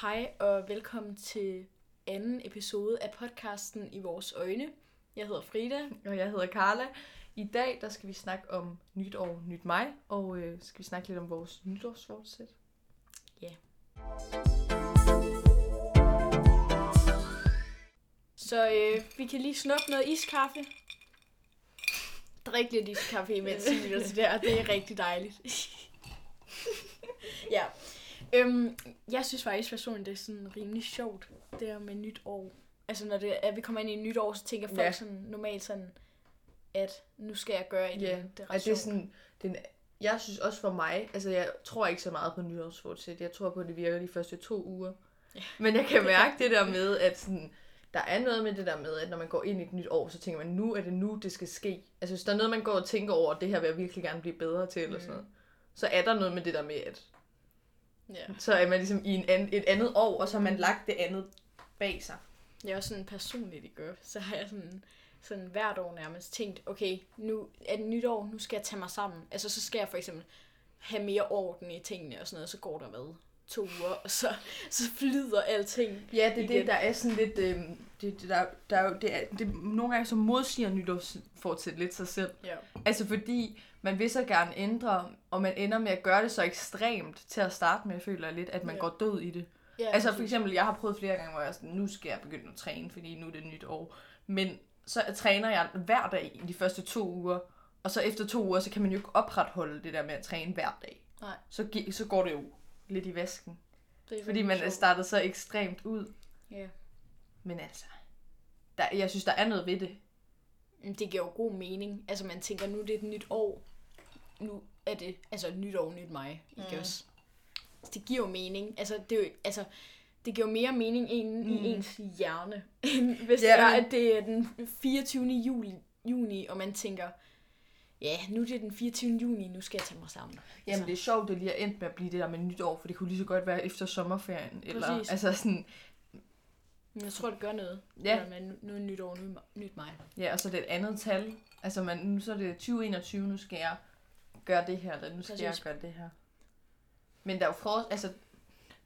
Hej og velkommen til anden episode af podcasten I Vores Øjne. Jeg hedder Frida. Og jeg hedder Carla. I dag der skal vi snakke om nyt år, nyt mig, og øh, skal vi snakke lidt om vores nytårsfortsæt. Ja. Så øh, vi kan lige snuppe noget iskaffe. Drik lidt iskaffe imens I lytter til det her. Det er rigtig dejligt. ja. Øhm, jeg synes faktisk personligt, det er sådan rimelig sjovt, det her med nyt år. Altså når det, at vi kommer ind i et nyt år, så tænker folk Ja. sådan normalt sådan, at nu skal jeg gøre et Ja. Det er at det er sådan, den, jeg synes også for mig, altså jeg tror ikke så meget på nytårsfortsæt. Jeg tror på, at det virker de første to uger. Ja. Men jeg kan mærke det der med, at sådan, der er noget med det der med, at når man går ind i et nyt år, så tænker man, nu er det nu, det skal ske. Altså hvis der er noget, man går og tænker over, det her vil jeg virkelig gerne blive bedre til, eller sådan noget, så er der noget med det der med, at Ja. så er man ligesom i en an, et andet år, og så har man lagt det andet bag sig. Jeg er også sådan personligt i gør, så har jeg sådan, sådan hvert år nærmest tænkt, okay, nu er det nyt år, nu skal jeg tage mig sammen. Altså så skal jeg for eksempel have mere orden i tingene og sådan noget, så går der hvad? To uger, og så, så flyder alting. Ja, det er igen. det, der er sådan lidt... Øh, det, det, der, der, er jo- det, er, det, nogle gange så modsiger nytårsfortsæt lidt sig selv. Ja. Altså fordi man vil så gerne ændre, og man ender med at gøre det så ekstremt til at starte med, føler jeg lidt, at man Ja. går død i det. ja Altså for eksempel, jeg har prøvet flere gange, hvor jeg sådan, nu skal jeg begynde at træne, fordi nu er det nyt år. Men så træner jeg hver dag i de første to uger, og så efter to uger, så kan man jo ikke opretholde det der med at træne hver dag. Nej. Så, så går det jo lidt i vasken. det er Fordi man er startet så ekstremt ud. Ja. Men altså, der, jeg synes, der er noget ved det. Det giver jo god mening. Altså man tænker, nu er det et nyt år. Nu er det, altså nyt år, nyt mig. Ikke Mm. også? Altså, Det giver jo mening. Altså det, er jo, altså, det giver jo mere mening inde mm. I ens hjerne, end hvis Ja, det er, at det er den 24. Juli, juni, og man tænker, ja, nu er det den 24. juni, nu skal jeg tage mig sammen. Jamen, det er sjovt, det lige er endt med at blive det der med nytår, for det kunne lige så godt være efter sommerferien. Eller, Præcis. altså sådan, Men jeg tror, det gør noget. Ja. Med, nu- er nyt år, nu nyt mig. ja, og så er det et andet tal. Altså, man, nu så er det 2021, nu skal jeg gøre det her, eller nu skal Præcis. jeg gøre det her. Men der er jo for, altså,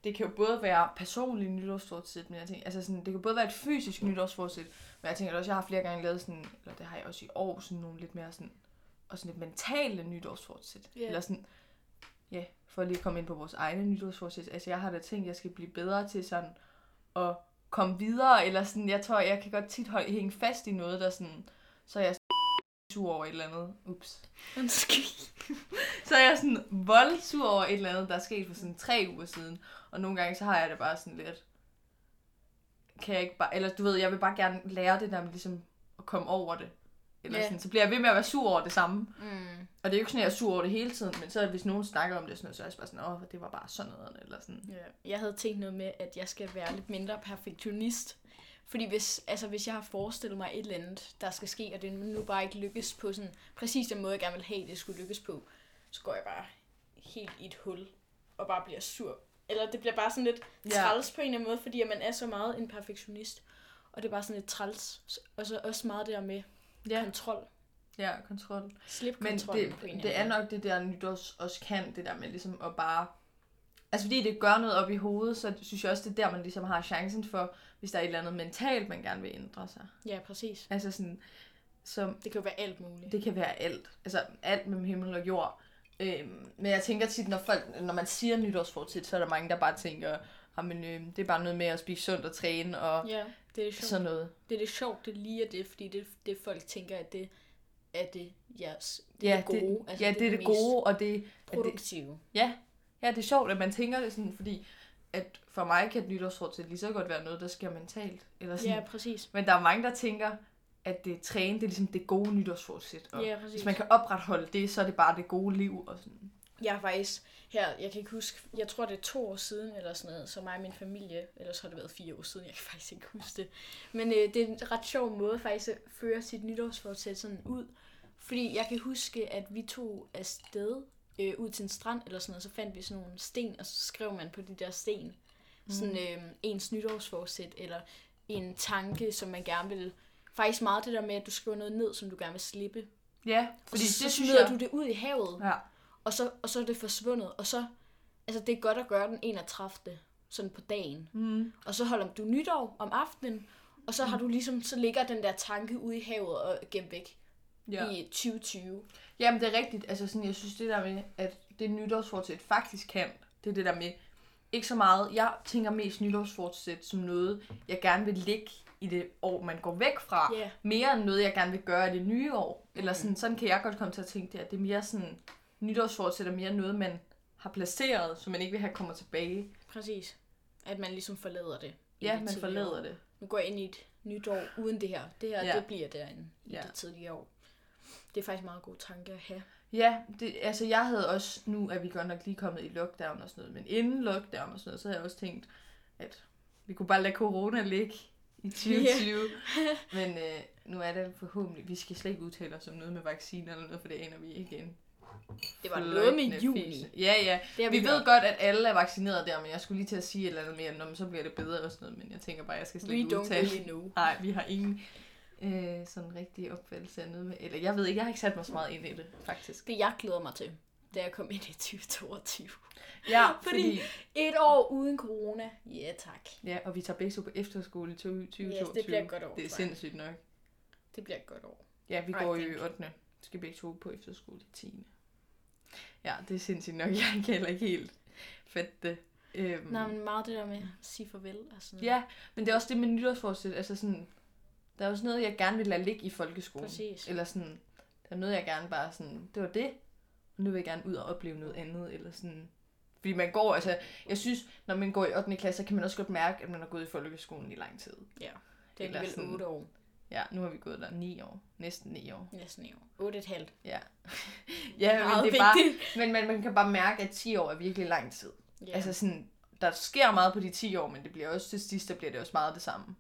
det kan jo både være personligt nytårsfortsæt, men jeg tænker, altså sådan, det kan både være et fysisk nytårsfortsæt, men jeg tænker også, jeg har flere gange lavet sådan, eller det har jeg også i år, sådan nogle lidt mere sådan, og sådan lidt mentale nytårsfortsæt. Ja. Eller sådan, ja, for lige at komme ind på vores egne nytårsfortsæt. Altså jeg har da tænkt, at jeg skal blive bedre til sådan at komme videre, eller sådan, jeg tror, jeg kan godt tit holde, hænge fast i noget, der sådan, så jeg sur over et eller andet. Ups. Så er jeg sådan voldsur over et eller andet, der er sket for sådan tre uger siden. Og nogle gange, så har jeg det bare sådan lidt... Kan jeg ikke bare... Eller du ved, jeg vil bare gerne lære det der med ligesom at komme over det. Eller Ja. sådan, så bliver jeg ved med at være sur over det samme. Mm. Og det er jo ikke sådan, at jeg er sur over det hele tiden, men så hvis nogen snakker om det, sådan noget, så er jeg bare sådan, åh, det var bare sådan noget, eller sådan. Ja. Jeg havde tænkt noget med, at jeg skal være lidt mindre perfektionist. Fordi hvis, altså, hvis jeg har forestillet mig et eller andet, der skal ske, og det nu bare ikke lykkes på sådan præcis den måde, jeg gerne vil have, det skulle lykkes på, så går jeg bare helt i et hul og bare bliver sur. Eller det bliver bare sådan lidt træls på en eller anden måde, fordi at man er så meget en perfektionist. Og det er bare sådan lidt træls. Og så også meget det der med Ja, kontrol. ja kontrol. Slip Men kontrollen det, på en eller det er nok det der nytårs også kan, det der med ligesom at bare... Altså fordi det gør noget op i hovedet, så synes jeg også, det er der, man ligesom har chancen for, hvis der er et eller andet mentalt, man gerne vil ændre sig. Ja, præcis. Altså sådan, som, Det kan jo være alt muligt. det kan være alt. Altså alt mellem himmel og jord. Øhm, men jeg tænker tit, når, folk, når man siger nytårsfortsæt, så er der mange, der bare tænker, men, øh, det er bare noget med at spise sundt og træne og Ja, det er det sjovt. sådan noget. Det er det sjovt, det lige er det, fordi det, det folk tænker, at det er det, yes, det, Ja, er det gode. Det, ja, det er det, mest gode, og det, at det, Produktive. Ja, ja, det er sjovt, at man tænker det sådan, fordi at for mig kan et nytårsfortsæt lige så godt være noget, der sker mentalt. Eller sådan. Ja, præcis. Men der er mange, der tænker, at det træne, det er ligesom det gode nytårsfortsæt. Og Ja, præcis. hvis man kan opretholde det, så er det bare det gode liv. Og sådan. Jeg har faktisk, her, jeg kan ikke huske, jeg tror det er to år siden, eller sådan noget, så mig og min familie, ellers har det været fire år siden, jeg kan faktisk ikke huske det. Men øh, det er en ret sjov måde faktisk at føre sit nytårsfortsæt sådan ud. Fordi jeg kan huske, at vi tog afsted øh, ud til en strand eller sådan noget, så fandt vi sådan nogle sten, og så skrev man på de der sten, mm. sådan øh, ens nytårsforsæt, eller en tanke, som man gerne vil... Faktisk meget det der med, at du skriver noget ned, som du gerne vil slippe. Ja, Fordi så, det så synes jeg... du det ud i havet, Ja. Og så, og så er det forsvundet, og så... Altså, det er godt at gøre den 31. sådan på dagen. Mm. Og så holder du nytår om aftenen, og så har du ligesom, så ligger den der tanke ude i havet og gemt væk Ja. i 2020. Jamen, det er rigtigt. Altså, sådan, jeg synes, det der med, at det nytårsfortsæt faktisk kan, det er det der med, ikke så meget, jeg tænker mest nytårsfortsæt som noget, jeg gerne vil ligge i det år, man går væk fra, Ja. mere end noget, jeg gerne vil gøre i det nye år. Eller sådan, sådan kan jeg godt komme til at tænke det, at det er mere sådan, nytårsfortsæt er mere noget, man har placeret, så man ikke vil have kommer tilbage. Præcis. At man ligesom forlader det. Ja, det man forlader år. det. Nu går jeg ind i et nyt år uden det her. Det her, Ja. det bliver derinde i Ja. det tidlige år. Det er faktisk en meget god tanke at have. Ja, det, altså jeg havde også, nu er vi godt nok lige kommet i lockdown og sådan noget, men inden lockdown og sådan noget, så havde jeg også tænkt, at vi kunne bare lade corona ligge i 2020. Men øh, nu er det forhåbentlig, vi skal slet ikke udtale os om noget med vacciner eller noget, for det aner vi ikke igen. Det var noget med juni. Ja, ja. Det Vi, vi ved godt, at alle er vaccineret der, men jeg skulle lige til at sige et eller andet mere, men så bliver det bedre og sådan noget, men jeg tænker bare, at jeg skal slet We ikke don't udtale. really know. Nej, vi har ingen øh, sådan rigtig opfattelse af noget med, eller jeg ved ikke, jeg har ikke sat mig så meget ind i det, faktisk. Det jeg glæder mig til, da jeg kom ind i 2022. Ja, Fordi- Et år uden corona. Ja, tak. Ja, og vi tager begge to på efterskole i 2022. Yes, det bliver et godt år. Det er sindssygt nok. Det bliver et godt år. Ja, vi I går jo i think. 8. Skal begge to på efterskole i 10. Ja, det er sindssygt nok. Jeg kan heller ikke helt fatte det. Øhm, Nej, men meget det der med at sige farvel og sådan noget. Ja, men det er også det med nytårsforsæt. Altså sådan, der er også noget, jeg gerne vil lade ligge i folkeskolen. Præcis. Eller sådan, der er noget, jeg gerne bare sådan, det var det. Og nu vil jeg gerne ud og opleve noget andet. Eller sådan, fordi man går, altså, jeg synes, når man går i 8. klasse, så kan man også godt mærke, at man har gået i folkeskolen i lang tid. Det er sådan- 8 år. Ja, nu har vi gået der 9 år. Næsten 9 år. Næsten i år. 8 et halvt. Ja. ja, men Meget det er bare, men man, man kan bare mærke, at 10 år er virkelig lang tid. Ja. Altså sådan, der sker meget på de 10 år, men det bliver også til sidst, der bliver det også meget det samme.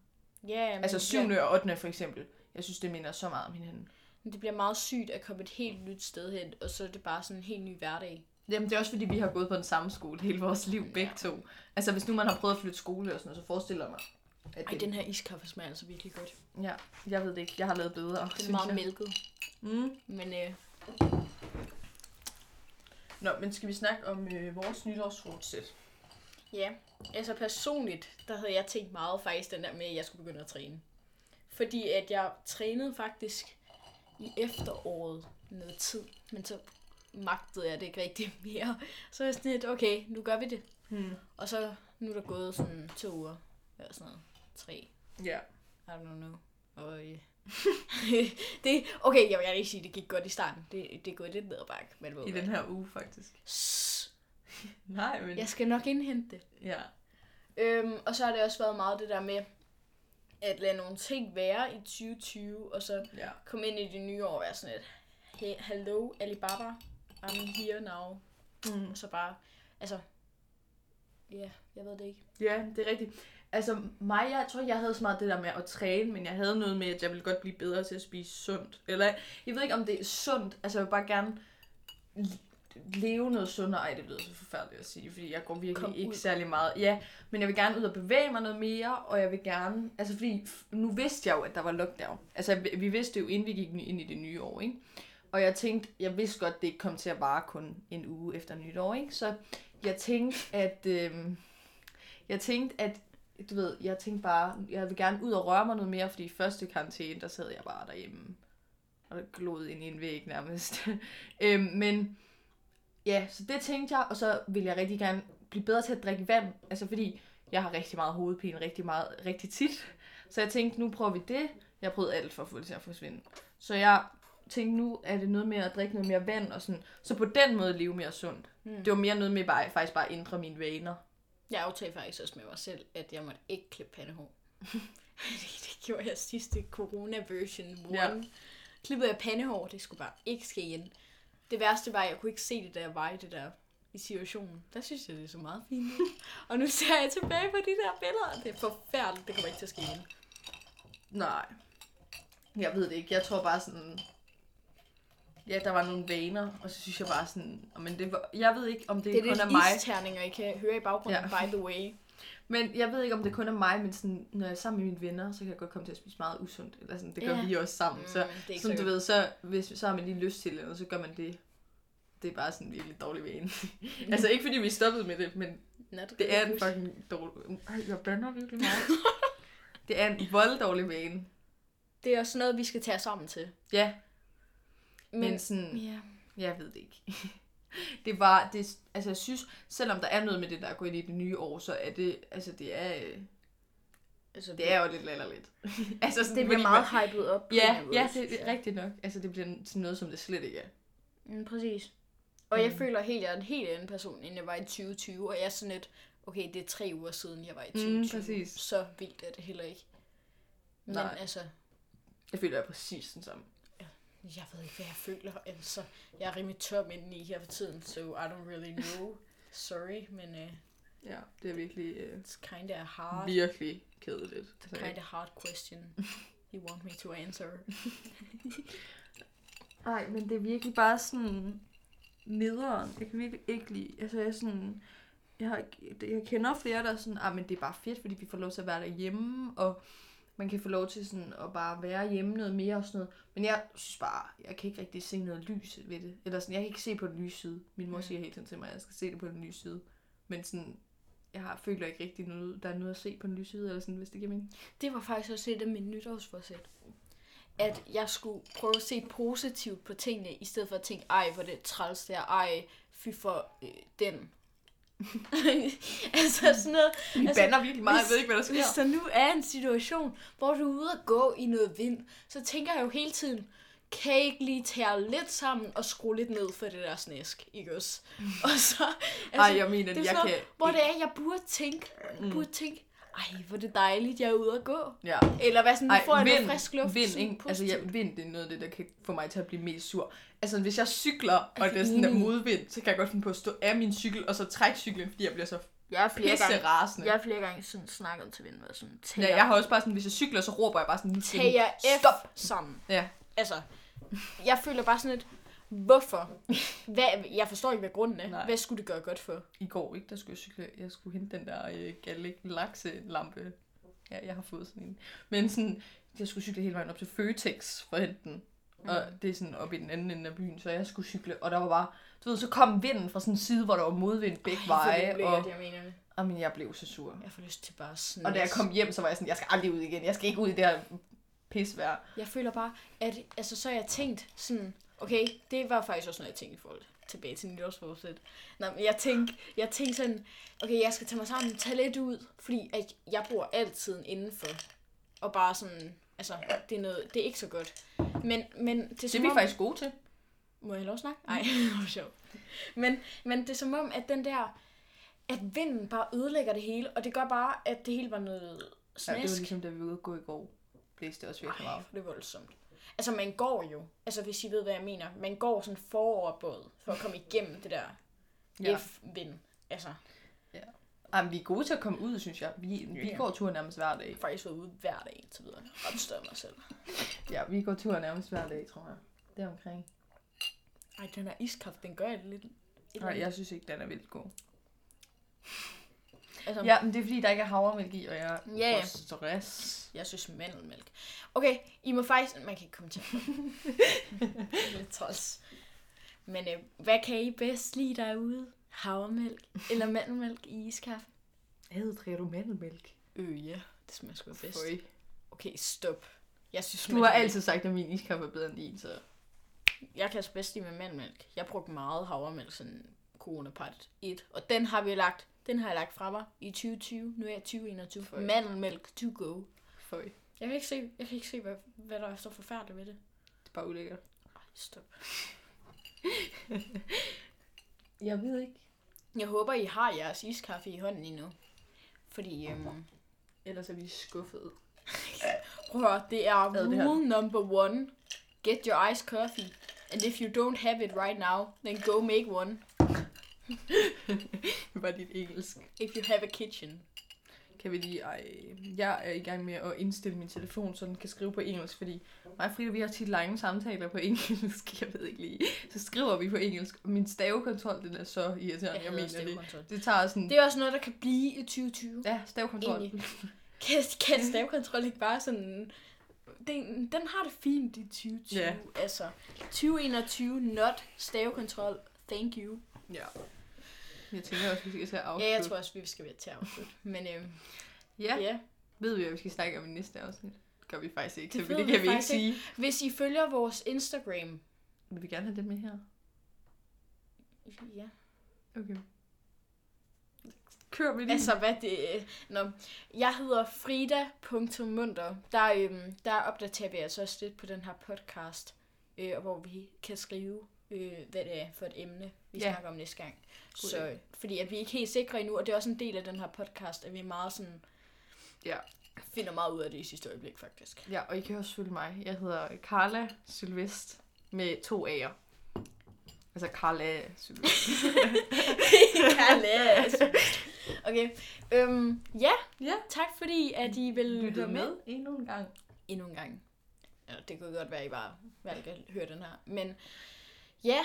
ja, men Altså det 7. bliver- og 8. for eksempel. Jeg synes, det minder så meget om hinanden. Men det bliver meget sygt at komme et helt nyt sted hen, og så er det bare sådan en helt ny hverdag. Jamen, det er også fordi, vi har gået på den samme skole hele vores liv, begge to. Altså, hvis nu man har prøvet at flytte skole og sådan noget, så forestiller mig, at Ej, det... den her iskaffe smager altså virkelig godt. Ja, jeg ved det ikke. Jeg har lavet bedre, Den er meget jeg. mælket. Mm. Men øh, Nå, men skal vi snakke om øh, vores nytårsfortsæt? ja, altså personligt, der havde jeg tænkt meget faktisk den der med, at jeg skulle begynde at træne. Fordi at jeg trænede faktisk i efteråret noget tid, men så magtede jeg det ikke rigtig mere. Så er jeg sådan lidt, okay, nu gør vi det. Hmm. Og så nu er der gået sådan to uger, eller sådan noget, tre, Ja. I don't know. Og, øh, det, okay, jeg vil ikke sige, at det gik godt i starten. Det, det er gået lidt ned ad bakke. Men I den her uge, faktisk. Nej, men... Jeg skal nok indhente det. Ja. Øhm, og så har det også været meget det der med, at lade nogle ting være i 2020, og så Ja. komme ind i det nye år og være sådan et, hey, hello Alibaba, I'm here now. Mm. Og så bare, altså, ja, yeah, jeg ved det ikke. Ja, det er rigtigt. Altså mig, jeg tror, jeg havde så meget det der med at træne, men jeg havde noget med, at jeg ville godt blive bedre til at spise sundt. Eller, jeg ved ikke, om det er sundt. Altså, jeg vil bare gerne leve noget sundere. Ej, det lyder så forfærdeligt at sige, fordi jeg går virkelig Kom ikke ud. særlig meget. Ja, men jeg vil gerne ud og bevæge mig noget mere, og jeg vil gerne... Altså, fordi nu vidste jeg jo, at der var lockdown. Altså, vi- vi vidste jo, inden vi gik ind i det nye år, ikke? Og jeg tænkte, jeg vidste godt, det ikke kom til at vare kun en uge efter nytår, ikke? Så jeg tænkte, at... Øhm, jeg tænkte, at du ved, jeg tænkte bare, jeg vil gerne ud og røre mig noget mere, fordi i første karantæne, der sad jeg bare derhjemme og gloede ind i en væg nærmest. øhm, men ja, så det tænkte jeg, og så vil jeg rigtig gerne blive bedre til at drikke vand, altså fordi jeg har rigtig meget hovedpine, rigtig meget, rigtig tit. Så jeg tænkte, nu prøver vi det. Jeg prøvet alt for at få det til at forsvinde. Så jeg tænkte, nu er det noget med at drikke noget mere vand, og sådan, så på den måde leve mere sundt. Mm. Det var mere noget med bare, faktisk bare at ændre mine vaner. Jeg aftalte faktisk også med mig selv, at jeg måtte ikke klippe pandehår. det gjorde jeg sidste corona-version 1. Ja. Klippede jeg pandehår, det skulle bare ikke ske igen. Det værste var, at jeg kunne ikke se det, da jeg var i det der i situationen. Der synes jeg, det er så meget fint. og nu ser jeg tilbage på de der billeder. Det er forfærdeligt, det kommer ikke til at ske igen. Nej. Jeg ved det ikke. Jeg tror bare sådan... Ja, der var nogle vaner, og så synes jeg bare sådan... Men det var, jeg ved ikke, om det, Det er kun lidt er mig. isterninger, I kan høre i baggrunden, Ja. by the way. Men jeg ved ikke, om det kun er mig, men sådan, når jeg er sammen med mine venner, så kan jeg godt komme til at spise meget usundt. Eller sådan, det gør Ja. vi også sammen. Mm, Så, det som så du ved, så, hvis, så har man lige lyst til det, og så gør man det. det er bare sådan en virkelig dårlig vane. altså ikke fordi vi stoppede med det, men Not det er en fucking dårlig... Ej, jeg bander virkelig meget. det er en volddårlig vane. Det er også noget, vi skal tage sammen til. Ja, Men, men sådan... ja. Jeg ved det ikke. det var, det, altså jeg synes, selvom der er noget med det, der er gået ind i det nye år, så er det, altså det er, øh, Altså, det er jo lidt latterligt. altså sådan, det bliver meget man- hypet op. Ja, ja, synes det er jeg. rigtigt nok. Altså det bliver sådan noget, som det slet ikke er. Mm, præcis. Og jeg Mm. føler helt, jeg er en helt anden person, end jeg var i 2020. Og jeg er sådan lidt, okay, det er tre uger siden, jeg var i Mm, 2020. præcis. Så vildt er det heller ikke. Men Nej. altså, Jeg føler, jeg er præcis den samme. Jeg ved ikke, hvad jeg føler. Altså, jeg er rimelig tør indeni her for tiden, so I don't really know. Sorry, men uh, Ja, det er virkelig, øh, it's kind of hard. virkelig kedeligt. It's a kind of hard question you want me to answer. Nej, men det er virkelig bare sådan nederen. Jeg kan virkelig ikke lide. Altså, jeg er sådan... Jeg, har, ikke- jeg kender flere, der er sådan, ah, men det er bare fedt, fordi vi får lov til at være derhjemme, og man kan få lov til sådan at bare være hjemme noget mere og sådan noget. Men jeg synes bare, jeg kan ikke rigtig se noget lys ved det. Eller sådan, jeg kan ikke se på den lyse side. Min mor Mm. siger hele tiden til mig, at jeg skal se det på den lyse side. Men sådan, jeg har, føler ikke rigtig noget, der er noget at se på den lyse side, eller sådan, hvis det giver mening. Det var faktisk også et af mine nytårsforsæt. At jeg skulle prøve at se positivt på tingene, i stedet for at tænke, ej, hvor det er træls der, ej, fy for øh, den. altså sådan noget. Vi Altså, bander virkelig meget, jeg hvis- ved ikke, hvad der sker. Hvis der nu er en situation, hvor du er ude at gå i noget vind, så tænker jeg jo hele tiden, kan I ikke lige tage lidt sammen og skrue lidt ned for det der snæsk, ikke også? Og så, Ej, jeg mener, det er jeg sådan noget, kan hvor det er, jeg burde tænke, mm. burde tænke, ej, hvor er det dejligt, jeg er ude at gå. Ja. Eller hvad sådan, Ej, får vind, noget frisk luft. vind, ikke? Altså, ja, vind, det er noget af det, der kan få mig til at blive mest sur. Altså, hvis jeg cykler, og det er sådan der modvind, så kan jeg godt finde på at stå af min cykel, og så trække cyklen, fordi jeg bliver så jeg er flere pisse gange, rasende. jeg er flere gange sådan snakket til vinden, sådan, tag, Ja, jeg har også bare sådan, hvis jeg cykler, så råber jeg bare sådan, nu skal tag du jer F stop. sammen. Ja. Altså, jeg føler bare sådan lidt, hvorfor? Hvad, jeg forstår ikke, hvad grunden er. Nej. Hvad skulle det gøre godt for? I går, ikke, der skulle jeg cykle, jeg skulle hente den der øh, Gallic lakselampe. Ja, jeg har fået sådan en. Men sådan, jeg skulle cykle hele vejen op til Føtex for at hente den. Og det er sådan oppe i den anden ende af byen, så jeg skulle cykle, og der var bare, du ved, så kom vinden fra sådan en side, hvor der var modvind begge veje, og, jeg mener det. og men jeg blev så sur. Jeg får lyst til bare sådan. Og da jeg kom hjem, så var jeg sådan, jeg skal aldrig ud igen. Jeg skal ikke ud i det her pisvejr. Jeg føler bare, at altså, så har jeg tænkt sådan, okay, det var faktisk også noget, jeg tænkte i forhold tilbage til nytårsforsæt. Nå, men jeg tænkte, jeg tænkte sådan, okay, jeg skal tage mig sammen, tage lidt ud, fordi at jeg bor altid indenfor. Og bare sådan, altså, det er, noget, det er ikke så godt. Men, men det er Det er vi om, faktisk gode til. Må jeg lov at snakke? Nej, hvor sjovt. Men, men det er som om, at den der, at vinden bare ødelægger det hele, og det gør bare, at det hele var noget Ja, snask. det var ligesom, da vi var ude at gå i går. Blæste det også virkelig meget. det er voldsomt. Altså, man går jo, altså hvis I ved, hvad jeg mener, man går sådan foroverbåd for at komme igennem det der Ja. F-vind. Altså, Ej, men vi er gode til at komme ud, synes jeg. Vi, vi Ja. går tur nærmest hver jeg dag. har faktisk været ude hver dag indtil videre. Større mig selv. Ja, vi går tur nærmest hver dag, tror jeg. Det er omkring. Ej, den der iskaffe, den gør jeg lidt... Nej, jeg synes ikke, den er vildt god. Altså, Ja, men det er fordi, der ikke er havremælk i, og jeg Ja, ja. får stress. Jeg synes mandelmælk. Okay, I må faktisk... Man kan ikke det er lidt træls. Men øh, hvad kan I bedst lide derude? Havremælk eller mandelmælk i iskaffe? Ad, drikker du mandelmælk? Øh, ja. Det smager sgu bedst. Føj. Okay, stop. Jeg synes, Du har mandelmælk- altid sagt, at min iskaffe er bedre end din, så... Jeg kan altså bedst lide med mandelmælk. Jeg brugte meget havremælk, sådan Corona Part 1. Og den har vi lagt, den har jeg lagt fra mig i 2020. Nu er jeg 2021. Føj. Mandelmælk to go. Føj. Jeg kan ikke se, jeg kan ikke se hvad, hvad der er så forfærdeligt ved det. Det er bare ulækkert. Ej, stop. Jeg ved ikke. Jeg håber, I har jeres iskaffe i hånden endnu. Fordi, øhm, Ellers er vi skuffede. prøv at høre, det er er det her? rule number one. Get your iced coffee. And if you don't have it right now, then go make one. Var dit engelsk. If you have a kitchen. Kan vi lige... Ej, jeg er i gang med at indstille min telefon, så den kan skrive på engelsk, fordi mig og Frida, vi har tit lange samtaler på engelsk. Jeg ved ikke lige. Så skriver vi på engelsk. Og min stavekontrol, den er så irriterende. Jeg, jeg mener det. Det tager sådan... Det er også noget, der kan blive i 2020. Ja, stavekontrol. Kan, kan stavekontrol ikke bare sådan... Den, den har det fint i 2020. Ja. Altså, 2021, not stavekontrol. Thank you. Ja. Jeg tænker også, vi skal til at Ja, afslutte. jeg tror også, vi skal være til at afslutte. Men øh, Ja. ja. Ved vi, hvad vi skal snakke om i næste afsnit? Det gør vi faktisk ikke, Det så det vi kan vi ikke faktisk ikke. sige. Hvis I følger vores Instagram, Vil vi gerne have det med her? ja. Okay. Kør vi lige. Altså, hvad det... øh, Nå, jeg hedder frida.munter. Der, øhm, der opdaterer vi altså også lidt på den her podcast, øh, hvor vi kan skrive, øh, hvad det er for et emne, vi Ja. snakker om næste gang. God Så, fordi at vi er ikke helt sikre endnu, og det er også en del af den her podcast, at vi er meget sådan... Ja. Finder meget ud af det i sidste øjeblik, faktisk. Ja, og I kan også følge mig. Jeg hedder Carla Sylvest med to A'er. Altså Carla Sylvest. Kærlighed. Okay. Øhm, ja, ja. tak fordi, at I vil høre med. med endnu en gang. endnu en gang. Ja, det kunne godt være, at I bare valgte at høre den her. Men ja,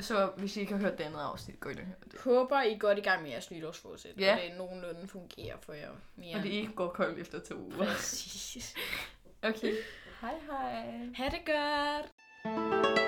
Så hvis I ikke har hørt det andet afsnit, gå ind og hør det. håber I er godt i gang med jeres nytårsforsæt. Ja. Og det nogenlunde fungerer for jer. Mere. Og det ikke går koldt efter to uger. Præcis. Okay. Hej hej. Ha' det godt.